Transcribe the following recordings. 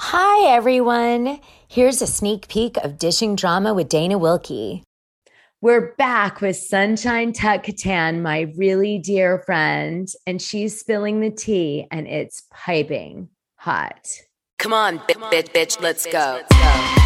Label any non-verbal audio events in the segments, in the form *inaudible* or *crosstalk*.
Hi, everyone. Here's a sneak peek of Dishing Drama with Dana Wilkey. We're back with Sunshine Tut Kattan, my really dear friend, and she's spilling the tea and it's piping hot. Come on, bitch, bitch, bitch, let's go. Come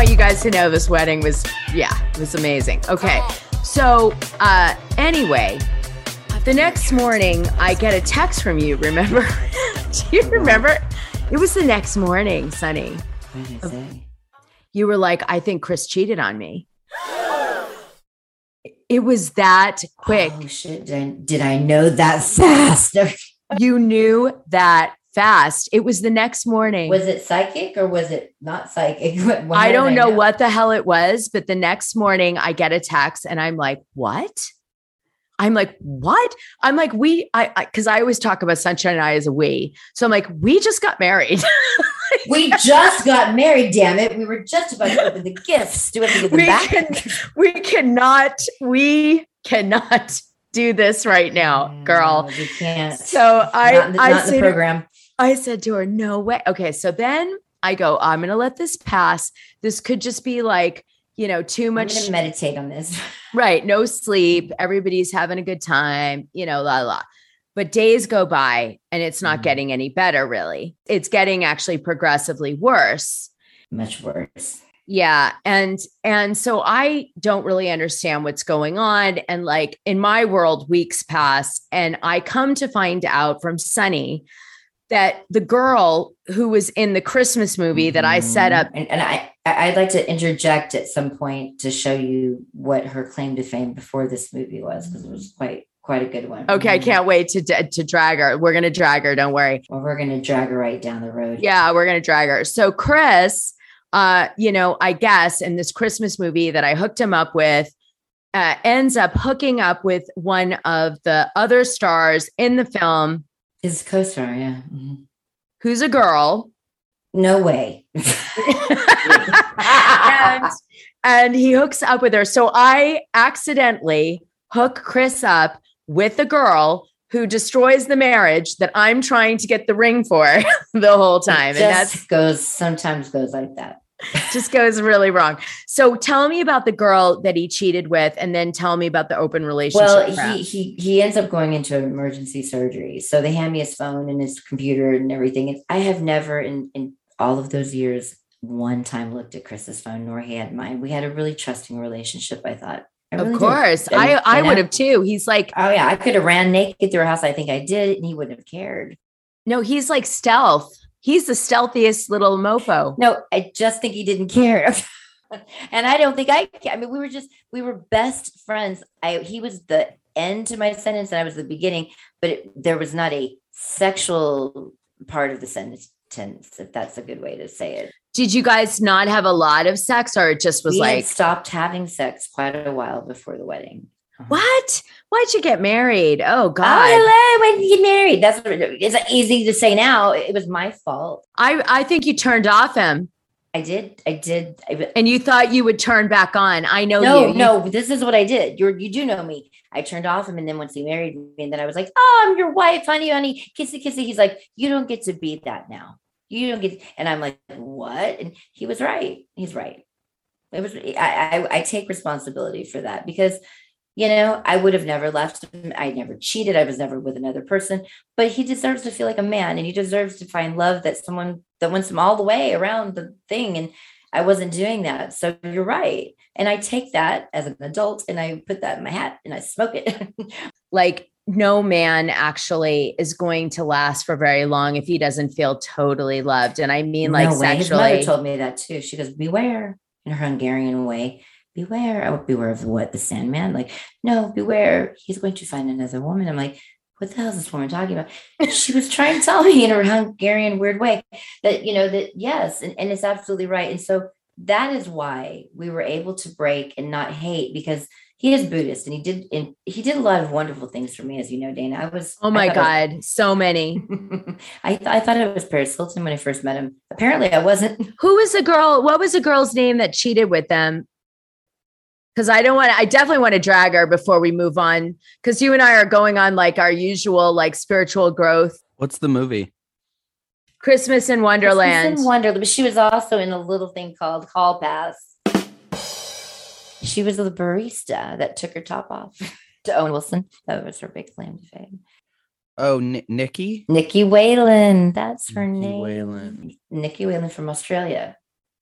want you guys to know this wedding was, yeah, it was amazing. Okay. So, uh, anyway, the next morning I get a text from you, remember? *laughs* Do you remember? It was the next morning, Sonny. What did I say? You were like, I think Chris cheated on me. It was that quick. Oh shit! Did I, did I know that fast? *laughs* You knew that fast. It was the next morning. was it psychic or was it not psychic? *laughs* I don't know what the hell it was, but the next morning I get a text and I'm like, what? I'm like, what? I'm like, we, I, because I, always talk about Sunshine and I as a we. So I'm like, we just got married. *laughs* We just got married. Damn it! We were just about to open the gifts. Do we have to give them we back? can, we cannot, we cannot do this right now, mm, girl. No, we can't. So I, not I not in the program. I said to her, no way. Okay. So then I go, I'm going to let this pass. This could just be like, you know, too I'm much. gonna meditate on this. *laughs* Right. No sleep. Everybody's having a good time, you know, la la. But days go by and it's not Mhm. getting any better, really. It's getting actually progressively worse. Much worse. Yeah. And and so I don't really understand what's going on. And like in my world, weeks pass, and I come to find out from Sunny that the girl who was in the Christmas movie that I set up. Mhm. and, and I I'd like to interject at some point to show you what her claim to fame before this movie was because it was quite quite a good one. Okay, I Mhm. can't wait to to drag her. We're gonna drag her, don't worry. Well, we're gonna drag her right down the road. Yeah, we're gonna drag her. So Chris, uh, you know, I guess in this Christmas movie that I hooked him up with, uh, ends up hooking up with one of the other stars in the film, his co-star. Yeah. Mhm. who's a girl, No way. *laughs* and and he hooks up with her. So I accidentally hook Chris up with a girl who destroys the marriage that I'm trying to get the ring for *laughs* the whole time, It and that goes sometimes goes like that. *laughs* just goes really wrong. So tell me about the girl that he cheated with, and then tell me about the open relationship. Well, crap. he he he ends up going into emergency surgery. So they hand me his phone and his computer and everything. And I have never in in all of those years one time looked at Chris's phone, nor he had mine. We had a really trusting relationship. I thought. I really of course, And, I I know, would have too. He's like, Oh yeah, I could have ran naked through a house. I think I did, and he wouldn't have cared. no, he's like stealth. He's the stealthiest little mofo. No, I just think he didn't care. *laughs* and I don't think I I mean we were just we were best friends. I he was the end to my sentence and I was the beginning, but it, there was not a sexual part of the sentence if that's a good way to say it. Did you guys not have a lot of sex, or it just was we like, stopped having sex quite a while before the wedding. Uh-huh. what? Why'd you get married? Oh Oh, God, hello, when did you get married? That's it's easy to say now. It was my fault. I I think you turned off him, I did. I did. I, and you thought you would turn back on. I know no, you. You- no, this is what I did. You're you do know me. I turned off him, and then once he married me, and then I was like, "Oh, I'm your wife, honey, honey, kissy, kissy." He's like, "You don't get to be that now. You don't get." And I'm like, "What?" And he was right. He's right. It was. I I, I take responsibility for that because. You know, I would have never left him. I never cheated. I was never with another person. But he deserves to feel like a man, and he deserves to find love that someone that wants him all the way around the thing. And I wasn't doing that. So you're right. And I take that as an adult and I put that in my hat and I smoke it. *laughs* like no man actually is going to last for very long if he doesn't feel totally loved. And I mean, like No way. His mother sexually. told me that too. She goes, Beware in her Hungarian way. Beware. I would beware of what? The Sandman? Like, no, beware. He's going to find another woman. I'm like, what the hell is this woman talking about? *laughs* she was trying to tell me in a Hungarian weird way that, you know, that yes, and, and it's absolutely right. And so that is why we were able to break and not hate because he is Buddhist and he did and he did a lot of wonderful things for me, as you know, Dana. I was Oh my God, was, so many. *laughs* I, th- I thought it was Paris Hilton when I first met him. Apparently I wasn't. Who was the girl? What was the girl's name that cheated with them? Because I don't want I definitely want to drag her before we move on. Because you and I are going on like our usual like spiritual growth. What's the movie? Christmas in Wonderland. Christmas in Wonderland. But she was also in a little thing called Hall Pass. She was the barista that took her top off *laughs* to Owen Wilson. That was her big claim to fame. Oh, N- Nicky? Nicky Whelan. That's her Nikki name. Whelan. Nicky Whelan from Australia.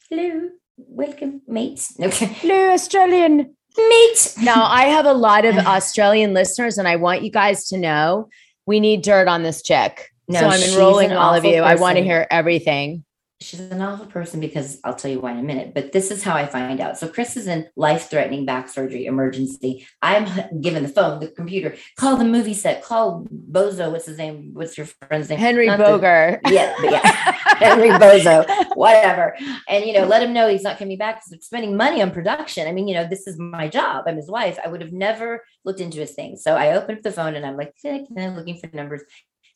Hello. Welcome, mates. *laughs* Okay. Hello, Australian. Mate. Now, I have a lot of *laughs* Australian listeners, and I want you guys to know we need dirt on this chick. No, so I'm enrolling all of awful you. I want to hear everything. She's an awful person because I'll tell you why in a minute, but this is how I find out. So Chris is in life-threatening back surgery emergency. I'm given the phone, the computer, call the movie set, call Bozo. What's his name? What's your friend's name? Henry Not the- Boger. yeah, yeah. *laughs* *laughs* Henry Bozo, whatever. And you know, let him know he's not coming back because I'm spending money on production. I mean, you know, this is my job. I'm his wife. I would have never looked into his thing. So I opened up the phone and I'm like, looking for numbers.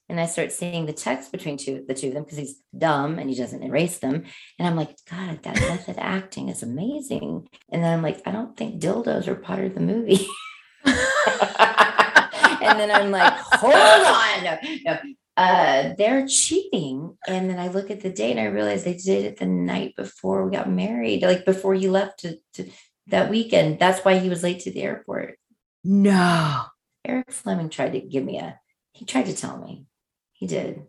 And I start seeing the text between two the two of them because he's dumb and he doesn't erase them. And I'm like, God, that method acting is amazing. And then I'm like, I don't think dildos are part of the movie. *laughs* and then I'm like, hold on. No, no. Uh, they're cheating. And then I look at the date and I realize they did it the night before we got married, like before he left to, to that weekend. That's why he was late to the airport. No. Eric Fleming tried to give me a, he tried to tell me. He did.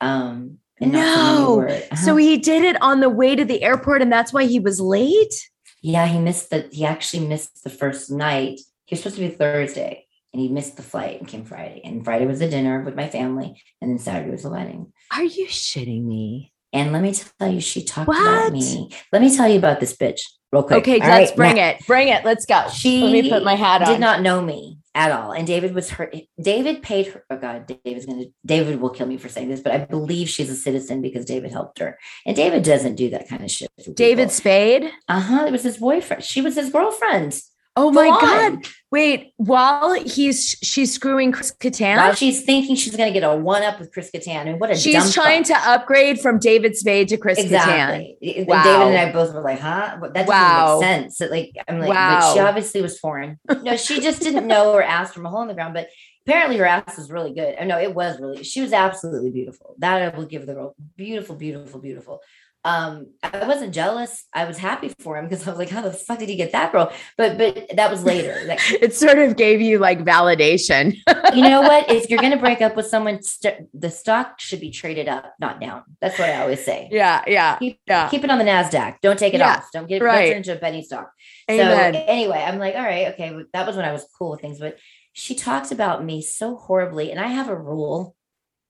Um, and not from any No. So Uh-huh. he did it on the way to the airport, and that's why he was late. yeah, he missed the, he actually missed the first night. He was supposed to be Thursday and he missed the flight and came Friday. And Friday was the dinner with my family. And then Saturday was the wedding. Are you shitting me? And let me tell you, she talked What? about me. Let me tell you about this bitch real quick. Okay, All let's right, bring now, it. Bring it. Let's go. She Let me put my hat on. Did not know me at all. And David was her. David paid her. Oh God, David's gonna. David will kill me for saying this, but I believe she's a citizen because David helped her. And David doesn't do that kind of shit. David Spade. Uh huh. It was his boyfriend. She was his girlfriend. Oh my god! Wait, while he's she's screwing Chris Kattan, While she's thinking she's gonna get a one up with Chris Kattan, and what a dumb she's trying fuck. to upgrade from David Spade to Chris Kattan. Exactly. And Wow. David and I both were like, huh? That doesn't Wow. make sense. That, like, I'm like, but Wow. she obviously was foreign. No, she just didn't know her ass from a hole in the ground, but apparently her ass was really good. Oh, no, it was really, she was absolutely beautiful. That I will give the girl beautiful, beautiful, beautiful. Um, I wasn't jealous. I was happy for him because I was like, how the fuck did he get that girl? But, but that was later. Like, *laughs* It sort of gave you like validation. you know *laughs* what? If you're going to break up with someone, st- the stock should be traded up, not down. That's what I always say. yeah, yeah, Keep, yeah. keep it on the Nasdaq. Don't take it Yeah, off. Don't get it right. into a penny stock. Amen. So anyway, I'm like, all right, okay. That was when I was cool with things, but she talks about me so horribly, and I have a rule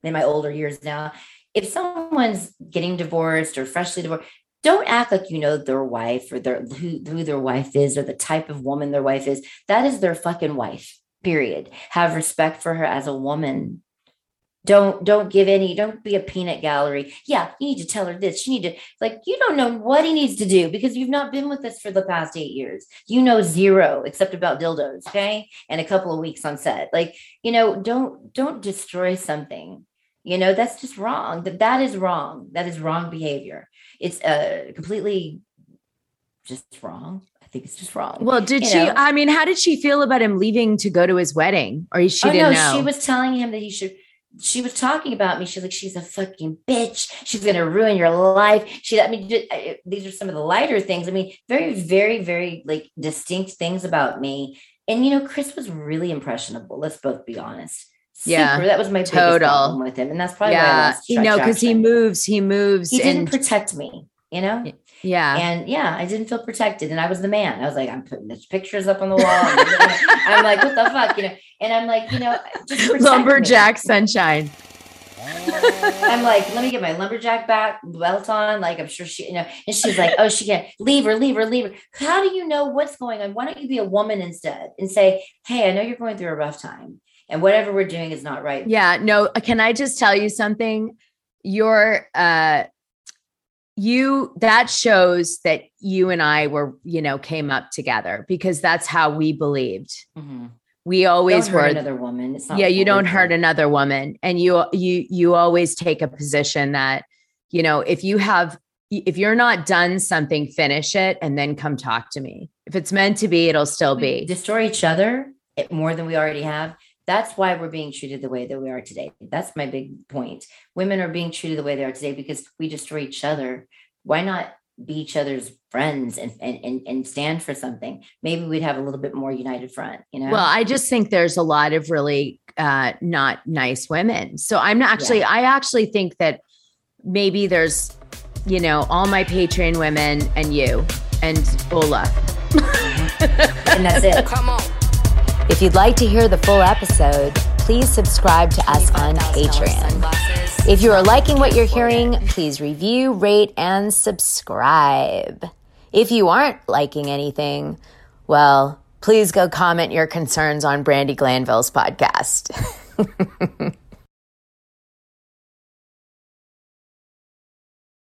in my older years now. If someone's getting divorced or freshly divorced, don't act like you know their wife or their who, who their wife is or the type of woman their wife is. That is their fucking wife. Period. Have respect for her as a woman. Don't don't give any. Don't be a peanut gallery. Yeah, you need to tell her this. You need to like. You don't know what he needs to do because you've not been with us for the past eight years. You know zero except about dildos, okay, and a couple of weeks on set. Like you know, don't don't destroy something. You know that's just wrong. That that is wrong. That is wrong behavior. It's uh completely just wrong. I think it's just wrong. Well, did you she? know. I mean, how did she feel about him leaving to go to his wedding? Or she oh didn't no, know? she was telling him that he should. She was talking about me. She's like, she's a fucking bitch. She's gonna ruin your life. She, I mean, these are some of the lighter things. I mean, very, very, very like distinct things about me. And you know, Chris was really impressionable. Let's both be honest. Yeah, Super. that was my biggest total. problem with him, and that's probably why I yeah, lost you know, because he moves, he moves, He didn't and protect me. You know. yeah, And yeah, I didn't feel protected. And I was the man. I was like, I'm putting these pictures up on the wall. *laughs* I'm like, what the fuck? You know, and I'm like, you know, protect me. lumberjack sunshine. I'm like, let me get my lumberjack back belt on. Like, I'm sure she, you know, and she's like, oh, she can't leave her, leave her, leave her. How do you know what's going on? Why don't you be a woman instead and say, hey, I know you're going through a rough time. And whatever we're doing is not right. Yeah, no, can I just tell you something? Your uh you that shows that you and I were, you know, came up together because that's how we believed. Mm-hmm. We always don't were another woman. It's not yeah, you don't hurt another woman and you you you always take a position that you know, if you have if you're not done something, finish it and then come talk to me. If it's meant to be, it'll still We be. destroy each other more than we already have. That's why we're being treated the way that we are today. That's my big point. Women are being treated the way they are today because we destroy each other. Why not be each other's friends and and and, and stand for something? Maybe we'd have a little bit more united front. You know. Well, I just think there's a lot of really uh, not nice women. So I'm not actually, I actually think that maybe there's, you know, all my Patreon women and you and Ola. and that's it. Come on. If you'd like to hear the full episode, please subscribe to us on Patreon. If you are liking what you're hearing, please review, rate, and subscribe. If you aren't liking anything, well, please go comment your concerns on Brandi Glanville's podcast. *laughs*